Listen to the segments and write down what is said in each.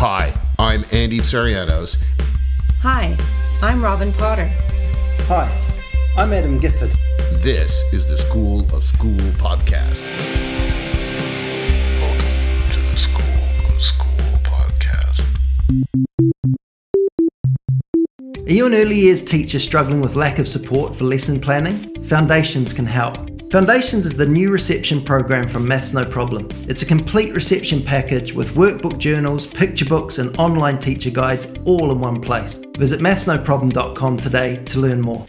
Hi, I'm Andy Psarianos. Hi, I'm Robin Potter. Hi, I'm Adam Gifford. This is the School of School podcast. Welcome to the School of School podcast. Are you an early years teacher struggling with lack of support for lesson planning? Foundations can help. Foundations is the new reception program from Maths No Problem. It's a complete reception package with workbook journals, picture books, and online teacher guides all in one place. Visit mathsnoproblem.com today to learn more.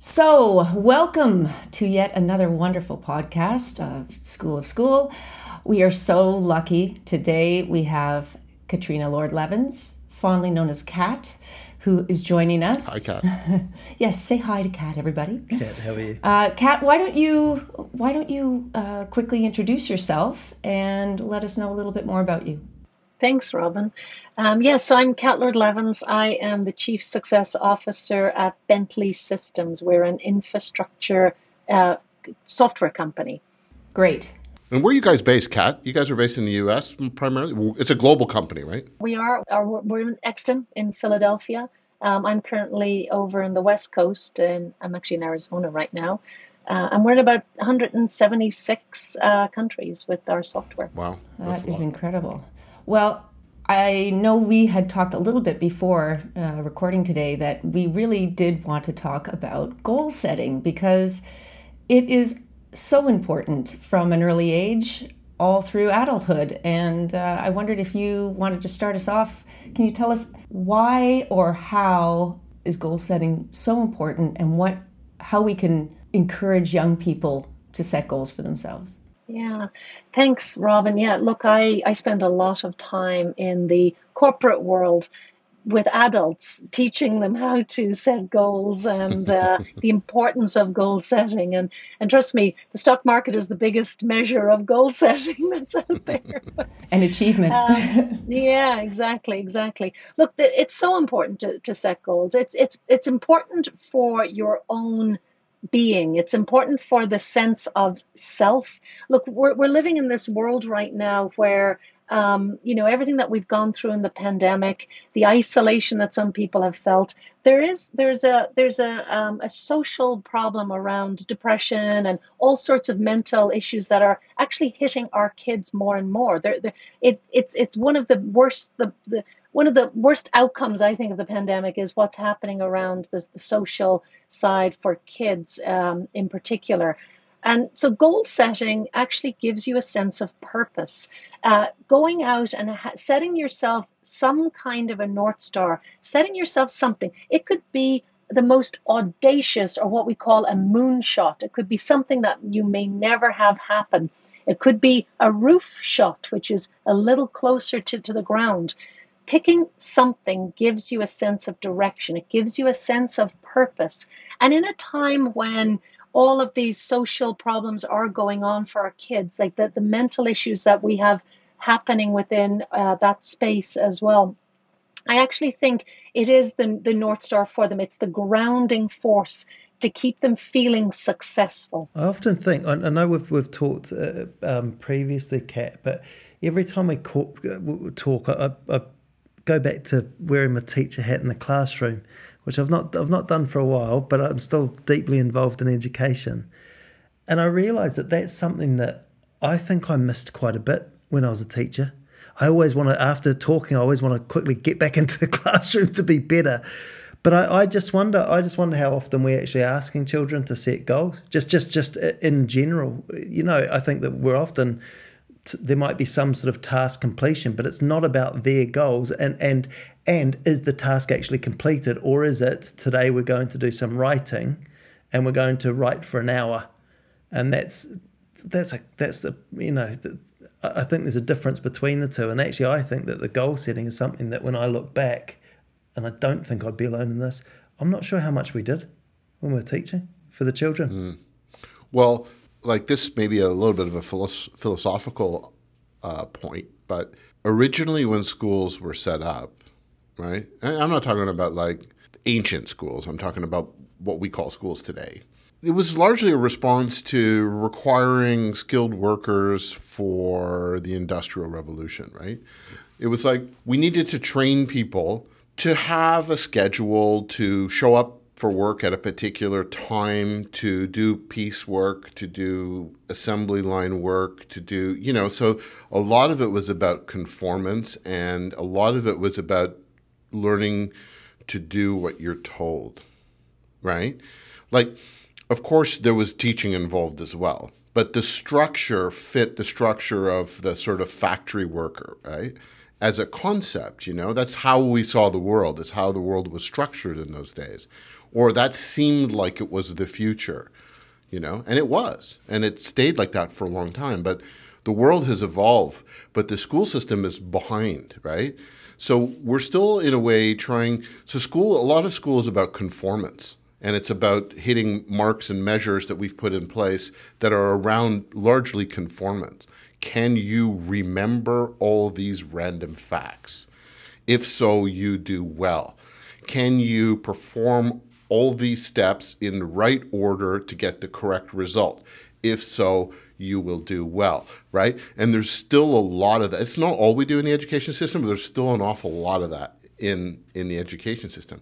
So, welcome to yet another wonderful podcast of School of School. We are so lucky. Today we have Katriona Lord Levins, fondly known as Kat, who is joining us. Hi, Kat. yes, say hi to Kat, everybody. Kat, how are you? Uh, Kat, why don't you why don't you uh, quickly introduce yourself and let us know a little bit more about you? Thanks, Robin. Um, yes, so I'm Kat Lord Levins. I am the Chief Success Officer at Bentley Systems. We're an infrastructure uh, software company. Great. And where are you guys based, Kat? You guys are based in the U.S. primarily. It's a global company, right? We are, are we're in Exton in Philadelphia. Um, I'm currently over in the West Coast, and I'm actually in Arizona right now. Uh, and we're in about 176 uh, countries with our software. Wow, That is incredible. Well, I know we had talked a little bit before uh, recording today that we really did want to talk about goal setting because it is so important from an early age all through adulthood. And uh, I wondered if you wanted to start us off. Can you tell us why or how is goal setting so important and what how we can encourage young people to set goals for themselves? Yeah, thanks, Robin. Yeah, look, I, I spend a lot of time in the corporate world with adults, teaching them how to set goals and uh, the importance of goal setting. And and trust me, the stock market is the biggest measure of goal setting that's out there. An achievement. Um, yeah, exactly, exactly. Look, it's so important to, to set goals. It's it's it's important for your own being. It's important for the sense of self. Look, we're, we're living in this world right now where, um, you know, everything that we've gone through in the pandemic, the isolation that some people have felt, there is there's a there's a um, a social problem around depression and all sorts of mental issues that are actually hitting our kids more and more. They're, they're, it, it's it's one of the worst the, the one of the worst outcomes I think of the pandemic is what's happening around the, the social side for kids um, in particular. And so goal setting actually gives you a sense of purpose. Uh, going out and ha- setting yourself some kind of a North Star, setting yourself something. It could be the most audacious or what we call a moonshot. It could be something that you may never have happen. It could be a roof shot, which is a little closer to, to the ground. Picking something gives you a sense of direction, it gives you a sense of purpose. And in a time when all of these social problems are going on for our kids, like the, the mental issues that we have happening within uh, that space as well. I actually think it is the, the North Star for them. It's the grounding force to keep them feeling successful. I often think, I know we've, we've talked uh, um, previously, Kat, but every time we talk, I, I go back to wearing my teacher hat in the classroom, which I've not I've not done for a while, but I'm still deeply involved in education. And I realised that that's something that I think I missed quite a bit when I was a teacher. I always want to, after talking, I always want to quickly get back into the classroom to be better. But I, I just wonder, I just wonder how often we're actually asking children to set goals. Just, just, just in general, you know, I think that we're often there might be some sort of task completion, but it's not about their goals. And and and is the task actually completed, or is it today we're going to do some writing, and we're going to write for an hour, and that's that's a that's a you know. I think there's a difference between the two, and actually, I think that the goal setting is something that when I look back, and I don't think I'd be alone in this. I'm not sure how much we did when we were teaching for the children. Mm. Well, like this may be a little bit of a philosophical uh, point, but originally when schools were set up, right? I'm not talking about like ancient schools. I'm talking about what we call schools today. it was largely a response to requiring skilled workers for the industrial revolution, right? It was like we needed to train people to have a schedule to show up for work at a particular time, to do piecework, to do assembly line work, to do, you know, so a lot of it was about conformance and a lot of it was about learning to do what you're told, right? Like, of course, there was teaching involved as well, but the structure fit the structure of the sort of factory worker, right? As a concept, you know, that's how we saw the world, it's how the world was structured in those days. Or that seemed like it was the future, you know, and it was. And it stayed like that for a long time. But the world has evolved, but the school system is behind, right? So we're still, in a way, trying. So, school, a lot of school is about conformance and it's about hitting marks and measures that we've put in place that are around largely conformance. Can you remember all these random facts? If so, you do well. Can you perform all these steps in the right order to get the correct result? If so, you will do well, right? And there's still a lot of that. It's not all we do in the education system, but there's still an awful lot of that in in the education system.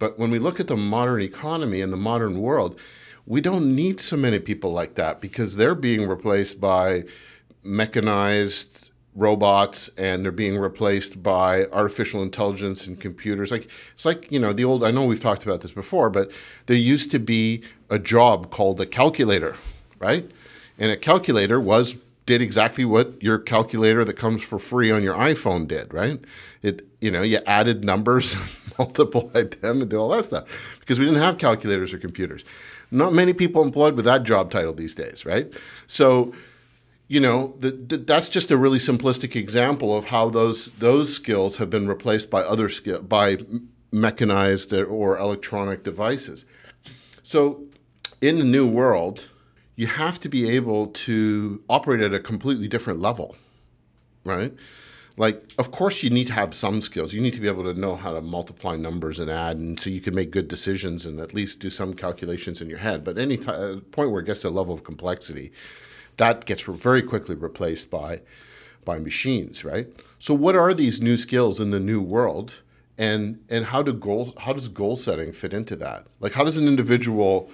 But when we look at the modern economy and the modern world, we don't need so many people like that because they're being replaced by mechanized robots and they're being replaced by artificial intelligence and computers like it's like you know the old i know we've talked about this before but there used to be a job called a calculator right and a calculator was did exactly what your calculator that comes for free on your iphone did right it you know you added numbers multiplied them and did all that stuff because we didn't have calculators or computers. Not many people employed with that job title these days, right? So, you know, the, the, that's just a really simplistic example of how those those skills have been replaced by other skill by mechanized or electronic devices. So, in the new world, you have to be able to operate at a completely different level, right? like of course you need to have some skills you need to be able to know how to multiply numbers and add and so you can make good decisions and at least do some calculations in your head but any t- uh, point where it gets to a level of complexity that gets very quickly replaced by by machines right? So what are these new skills in the new world? And and how do goals how does goal setting fit into that? Like how does an individual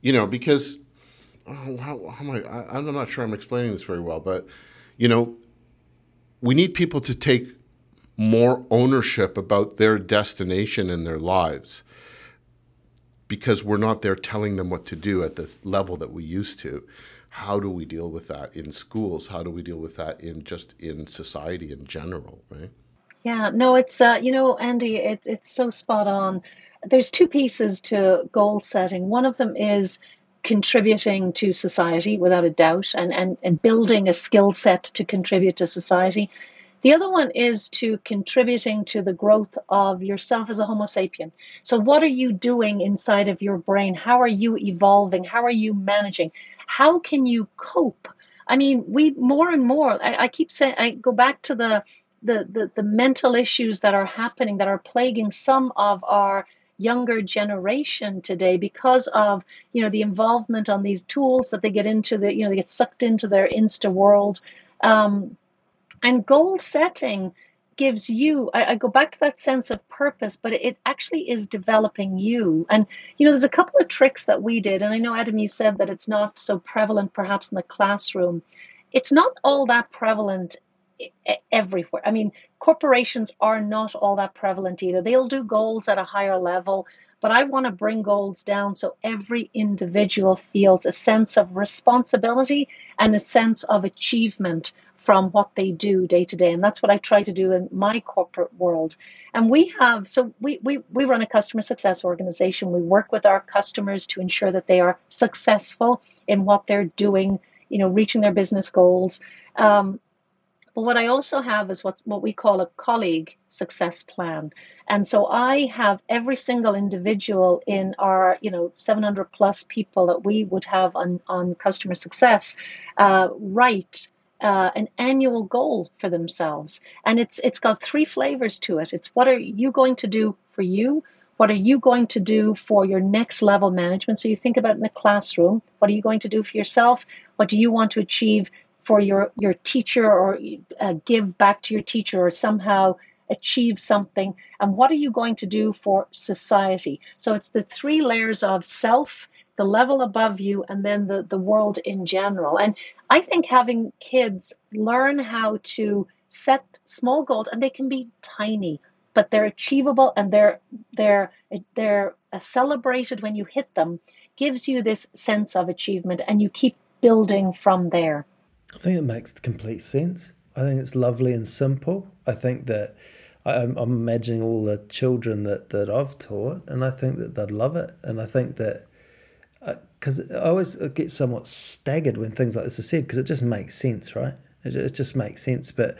you know because oh, how, how am I, I i'm not sure i'm explaining this very well but you know we need people to take more ownership about their destination in their lives because we're not there telling them what to do at the level that we used to how do we deal with that in schools how do we deal with that in just in society in general right yeah no it's uh you know andy it, it's so spot on there's two pieces to goal setting one of them is contributing to society without a doubt and, and, and building a skill set to contribute to society. The other one is to contributing to the growth of yourself as a Homo sapien. So, what are you doing inside of your brain? How are you evolving? How are you managing? How can you cope? I mean, we more and more, I, I keep saying, I go back to the, the, the, the mental issues that are happening that are plaguing some of our younger generation today because of you know the involvement on these tools that they get into the you know they get sucked into their insta world um, and goal setting gives you I, I, go back to that sense of purpose but it actually is developing you and you know there's a couple of tricks that we did and i know adam you said that it's not so prevalent perhaps in the classroom it's not all that prevalent everywhere. I mean, corporations are not all that prevalent either. They'll do goals at a higher level, but I want to bring goals down so every individual feels a sense of responsibility and a sense of achievement from what they do day to day. And that's what I try to do in my corporate world. And we have, so we, we, we run a customer success organization. We work with our customers to ensure that they are successful in what they're doing, you know, reaching their business goals. Um, but what I also have is what, what we call a colleague success plan. And so I have every single individual in our, you know, 700 plus people that we would have on, on customer success uh, write uh, an annual goal for themselves. And it's it's got three flavors to it. It's what are you going to do for you? What are you going to do for your next level management? So you think about in the classroom. What are you going to do for yourself? What do you want to achieve for your your teacher or uh, give back to your teacher or somehow achieve something? And what are you going to do for society? So it's the three layers of self, the level above you, and then the, the world in general. And I think having kids learn how to set small goals, and they can be tiny, but they're achievable and they're they're they're celebrated when you hit them, gives you this sense of achievement, and you keep building from there. I think it makes complete sense. I think it's lovely and simple. I think that I'm, I'm imagining all the children that, that I've taught, and I think that they'd love it. And I think that because I always get somewhat staggered when things like this are said because it just makes sense, right? It, it just makes sense, but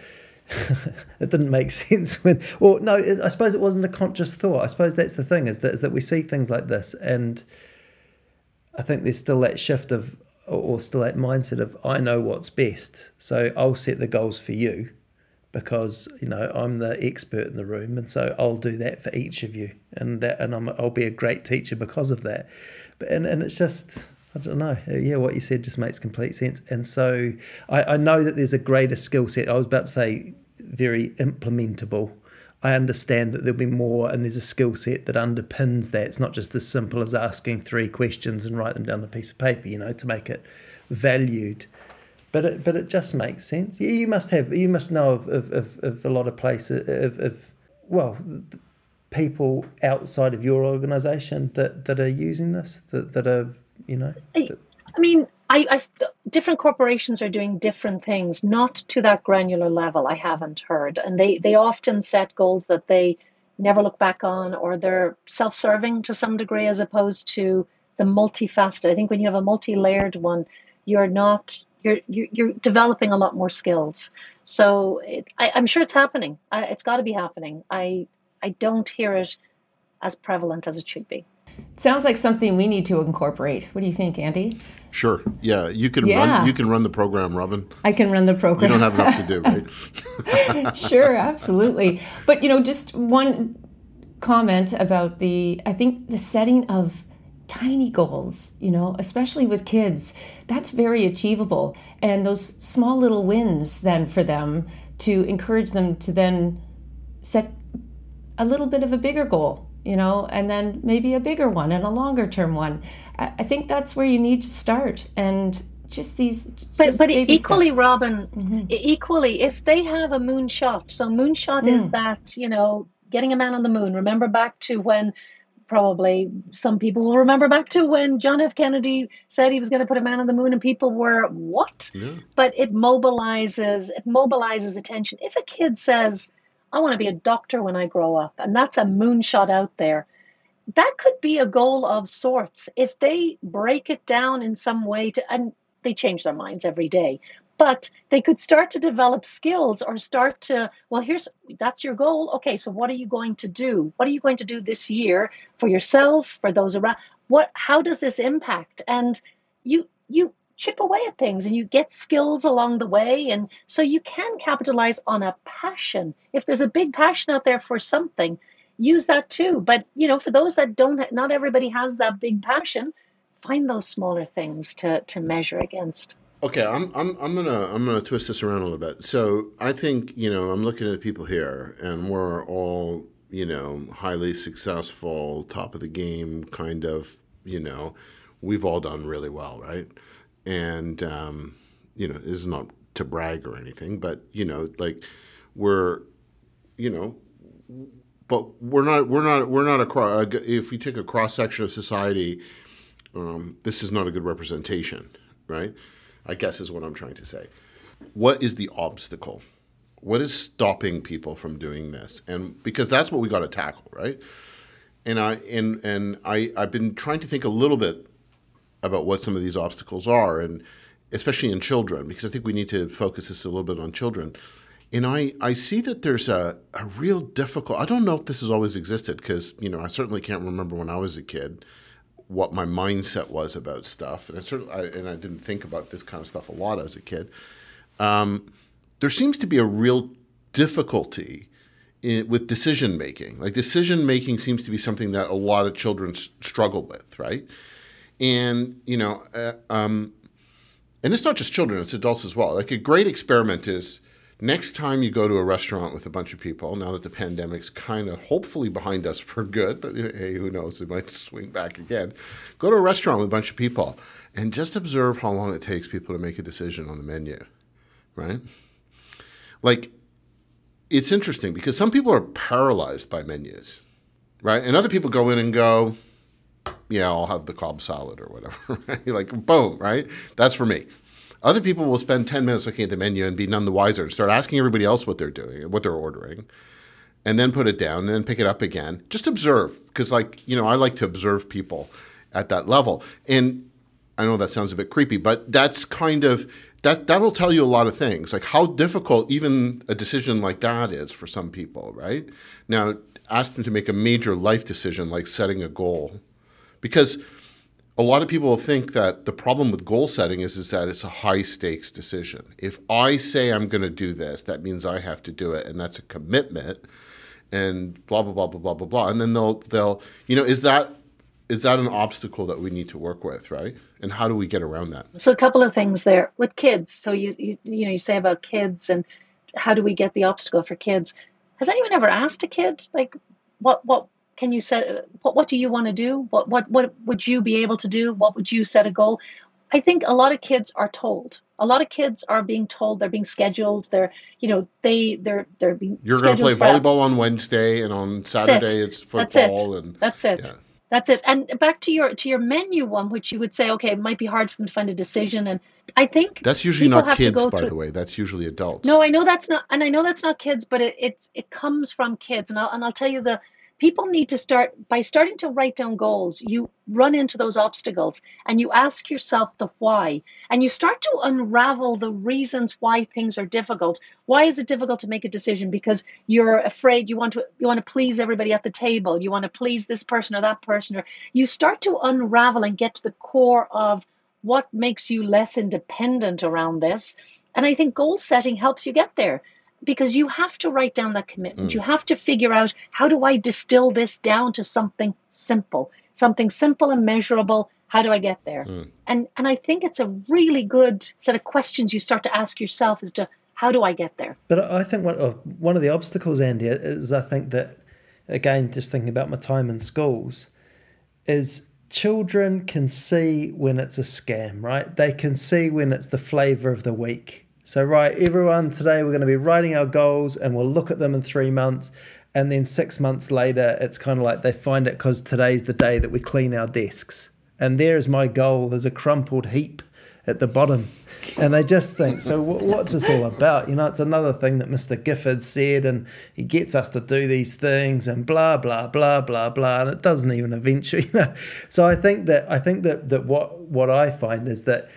it didn't make sense when. Well, no, I suppose it wasn't a conscious thought. I suppose that's the thing is that is that we see things like this, and I think there's still that shift of or still that mindset of I know what's best, so I'll set the goals for you because you know I'm the expert in the room, and so I'll do that for each of you, and that and I'm, I'll be a great teacher because of that. But and and it's just I don't know. Yeah, what you said just makes complete sense. And so I, I know that there's a greater skill set. I was about to say very implementable. I understand that there'll be more, and there's a skill set that underpins that. It's not just as simple as asking three questions and write them down on a piece of paper, you know, to make it valued but it, but it just makes sense. You must have you must know of, of, of, of a lot of places of, of well people outside of your organisation that, that are using this that, that are you know. That... I mean, I, I different corporations are doing different things, not to that granular level. I haven't heard, and they they often set goals that they never look back on, or they're self-serving to some degree, as opposed to the multifaceted. I think when you have a multi-layered one, you're not you're you're developing a lot more skills. So it, I, am sure it's happening. I, it's got to be happening. I I don't hear it as prevalent as it should be. sounds like something we need to incorporate. What do you think, Andy? Sure. Yeah, you can yeah. run. You can run the program, Robin. I can run the program. You don't have enough to do, right? sure, absolutely. But you know, just one comment about the. I think the setting of tiny goals, you know, especially with kids, that's very achievable. And those small little wins then for them to encourage them to then set a little bit of a bigger goal, you know, and then maybe a bigger one and a longer term one. I think that's where you need to start. And just these but just but equally steps. robin mm-hmm. equally if they have a moonshot so moonshot mm. is that you know getting a man on the moon remember back to when probably some people will remember back to when John F. Kennedy said he was going to put a man on the moon, and people were what? Yeah. But it mobilizes it mobilizes attention. If a kid says, "I want to be a doctor when I grow up," and that's a moonshot out there, that could be a goal of sorts. If they break it down in some way to, and they change their minds every day, but they could start to develop skills or start to well here's that's your goal. Okay so what are you going to do? What are you going to do this year for yourself for those around what how does this impact? And you you chip away at things and you get skills along the way and so you can capitalize on a passion if there's a big passion out there for something use that too but you know for those that don't not everybody has that big passion find those smaller things to to measure against Okay, I'm I'm I'm gonna I'm gonna twist this around a little bit. So I think you know I'm looking at the people here, and we're all you know highly successful, top of the game kind of you know. We've all done really well, right? And um, you know, this is not to brag or anything, but you know, like we're you know, but we're not we're not we're not a cross. if we take a cross section of society, um, this is not a good representation, right? I guess is what I'm trying to say. What is the obstacle? What is stopping people from doing this? And because that's what we got to tackle, right? And I and and I I've been trying to think a little bit about what some of these obstacles are, and especially in children, because I think we need to focus this a little bit on children. And I, I see that there's a, a real difficult. I don't know if this has always existed because you know I certainly can't remember when I was a kid what my mindset was about stuff, and I certainly I, and I didn't think about this kind of stuff a lot as a kid. Um, there seems to be a real difficulty i with decision making. Like decision making seems to be something that a lot of children s- struggle with, right? And you know, uh, um, and it's not just children; it's adults as well. Like a great experiment is next time you go to a restaurant with a bunch of people. Now that the pandemic's kind of hopefully behind us for good, but hey, who knows? It might swing back again. Go to a restaurant with a bunch of people and just observe how long it takes people to make a decision on the menu, right? Like it's interesting because some people are paralyzed by menus, right? And other people go in and go, yeah, I'll have the Cobb salad or whatever. Right? like, boom, right? That's for me. Other people will spend 10 minutes looking at the menu and be none the wiser and start asking everybody else what they're doing, what they're ordering, and then put it down and then pick it up again. Just observe because, like, you know, I like to observe people at that level. And I know that sounds a bit creepy, but that's kind of that that'll tell you a lot of things like how difficult even a decision like that is for some people right now ask them to make a major life decision like setting a goal because a lot of people think that the problem with goal setting is, is that it's a high stakes decision if i say i'm going to do this that means i have to do it and that's a commitment and blah blah blah blah blah blah blah and then they'll they'll you know is that is that an obstacle that we need to work with right and how do we get around that So a couple of things there with kids. So you you, you know you say about kids and how do we get the obstacle for kids? Has anyone ever asked a kid like what what can you set what what do you want to do? What what what would you be able to do? What would you set a goal? I think a lot of kids are told. A lot of kids are being told. They're being scheduled. They're you know they they're they're being You're going to play volleyball on Wednesday, and on Saturday it's That's it. football. And That's it. Yeah. That's it. And back to your to your menu one, which you would say, okay, it might be hard for them to find a decision. And I think that's usually not kids, by through- the way. That's usually adults. No, I know that's not, and I know that's not kids, but it, it's it comes from kids, and I'll and I'll tell you the people need to start by starting to write down goals. You run into those obstacles, and you ask yourself the why, and you start to unravel the reasons why things are difficult. Why is it difficult to make a decision? Because you're afraid you want to you want to please everybody at the table, you want to please this person or that person, or you start to unravel and get to the core of what makes you less independent around this. And I think goal setting helps you get there because you have to write down that commitment. Mm. You have to figure out how do I distill this down to something simple, something simple and measurable. How do I get there? Mm. And and I think it's a really good set of questions you start to ask yourself as to how do I get there? But I think one of, one of the obstacles, Andy, is I think that, again, just thinking about my time in schools, is children can see when it's a scam, right? They can see when it's the flavour of the week. So, right, everyone, today we're going to be writing our goals and we'll look at them in three months. And then six months later, it's kind of like they find it because today's the day that we clean our desks. And there's my goal, there's a crumpled heap at the bottom. And they just think, so wh- what's this all about? You know, it's another thing that Mr. Gifford said, and he gets us to do these things, and blah blah blah blah blah, and it doesn't even eventually. You know? So I think that I think that that what what I find is that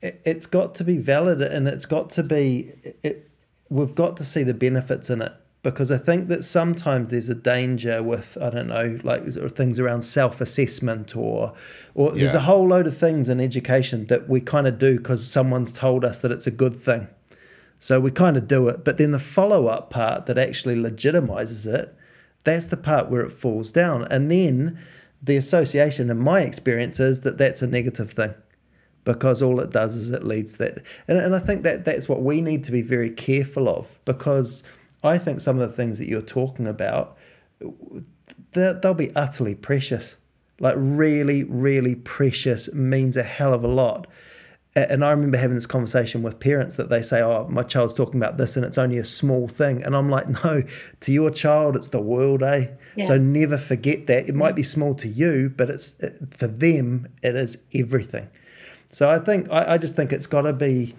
it, it's got to be valid, and it's got to be it. We've got to see the benefits in it because I think that sometimes there's a danger with I don't know like things around self assessment or or there's a whole load of things in education that we kind of do because someone's told us that it's a good thing. So we kind of do it, but then the follow up part that actually legitimizes it, that's the part where it falls down. And then the association, in my experience, is that that's a negative thing because all it does is it leads that. And, and I think that that's what we need to be very careful of because I think some of the things that you're talking about, they'll, be utterly precious. Like really, really precious means a hell of a lot. And I remember having this conversation with parents that they say, "Oh, my child's talking about this, and it's only a small thing." And I'm like, "No, to your child, it's the world, eh? So never forget that. It might be small to you, but it's for them, it is everything." So I think I, I just think it's got to be.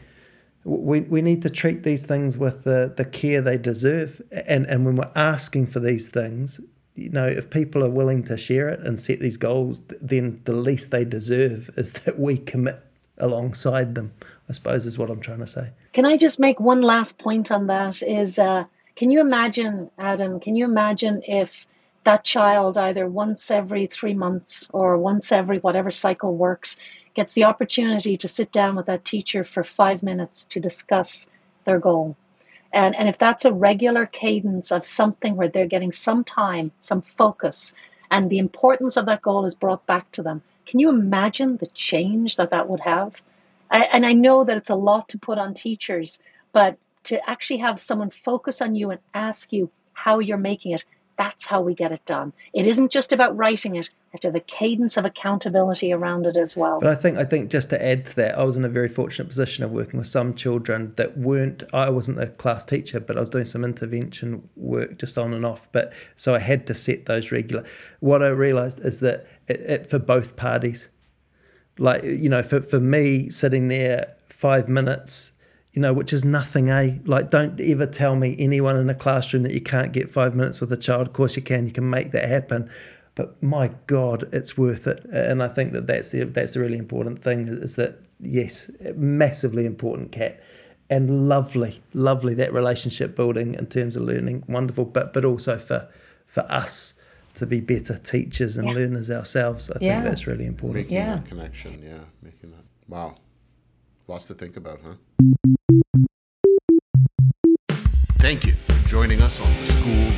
We, we need to treat these things with the, the care they deserve, and and when we're asking for these things, you know, if people are willing to share it and set these goals, then the least they deserve is that we commit alongside them. I suppose is what I'm trying to say. Can I just make one last point on that? Is uh, can you imagine, Adam? Can you imagine if that child either once every three months or once every whatever cycle works gets the opportunity to sit down with that teacher for five minutes to discuss their goal? And, and if that's a regular cadence of something where they're getting some time, some focus, and the importance of that goal is brought back to them, can you imagine the change that that would have? I, and I know that it's a lot to put on teachers, but to actually have someone focus on you and ask you how you're making it, that's how we get it done. It isn't just about writing it. You have to have a cadence of accountability around it as well. But I think I think just to add to that, I was in a very fortunate position of working with some children that weren't. I wasn't a class teacher, but I was doing some intervention work just on and off. But so I had to set those regular. What I realised is that it, it, for both parties, like you know, for for me sitting there five minutes you know, which is nothing, eh? Like, don't ever tell me anyone in a classroom that you can't get five minutes with a child. Of course, you can. You can make that happen. But my God, it's worth it. And I think that that's the, that's a really important thing is that, yes, massively important, Kat. And lovely, lovely that relationship building in terms of learning, wonderful. But but also for for us to be better teachers and Yeah. learners ourselves. I Yeah. think that's really important. Making Yeah. that connection, yeah, making that. Wow, lots to think about, huh? Thank you for joining us on the School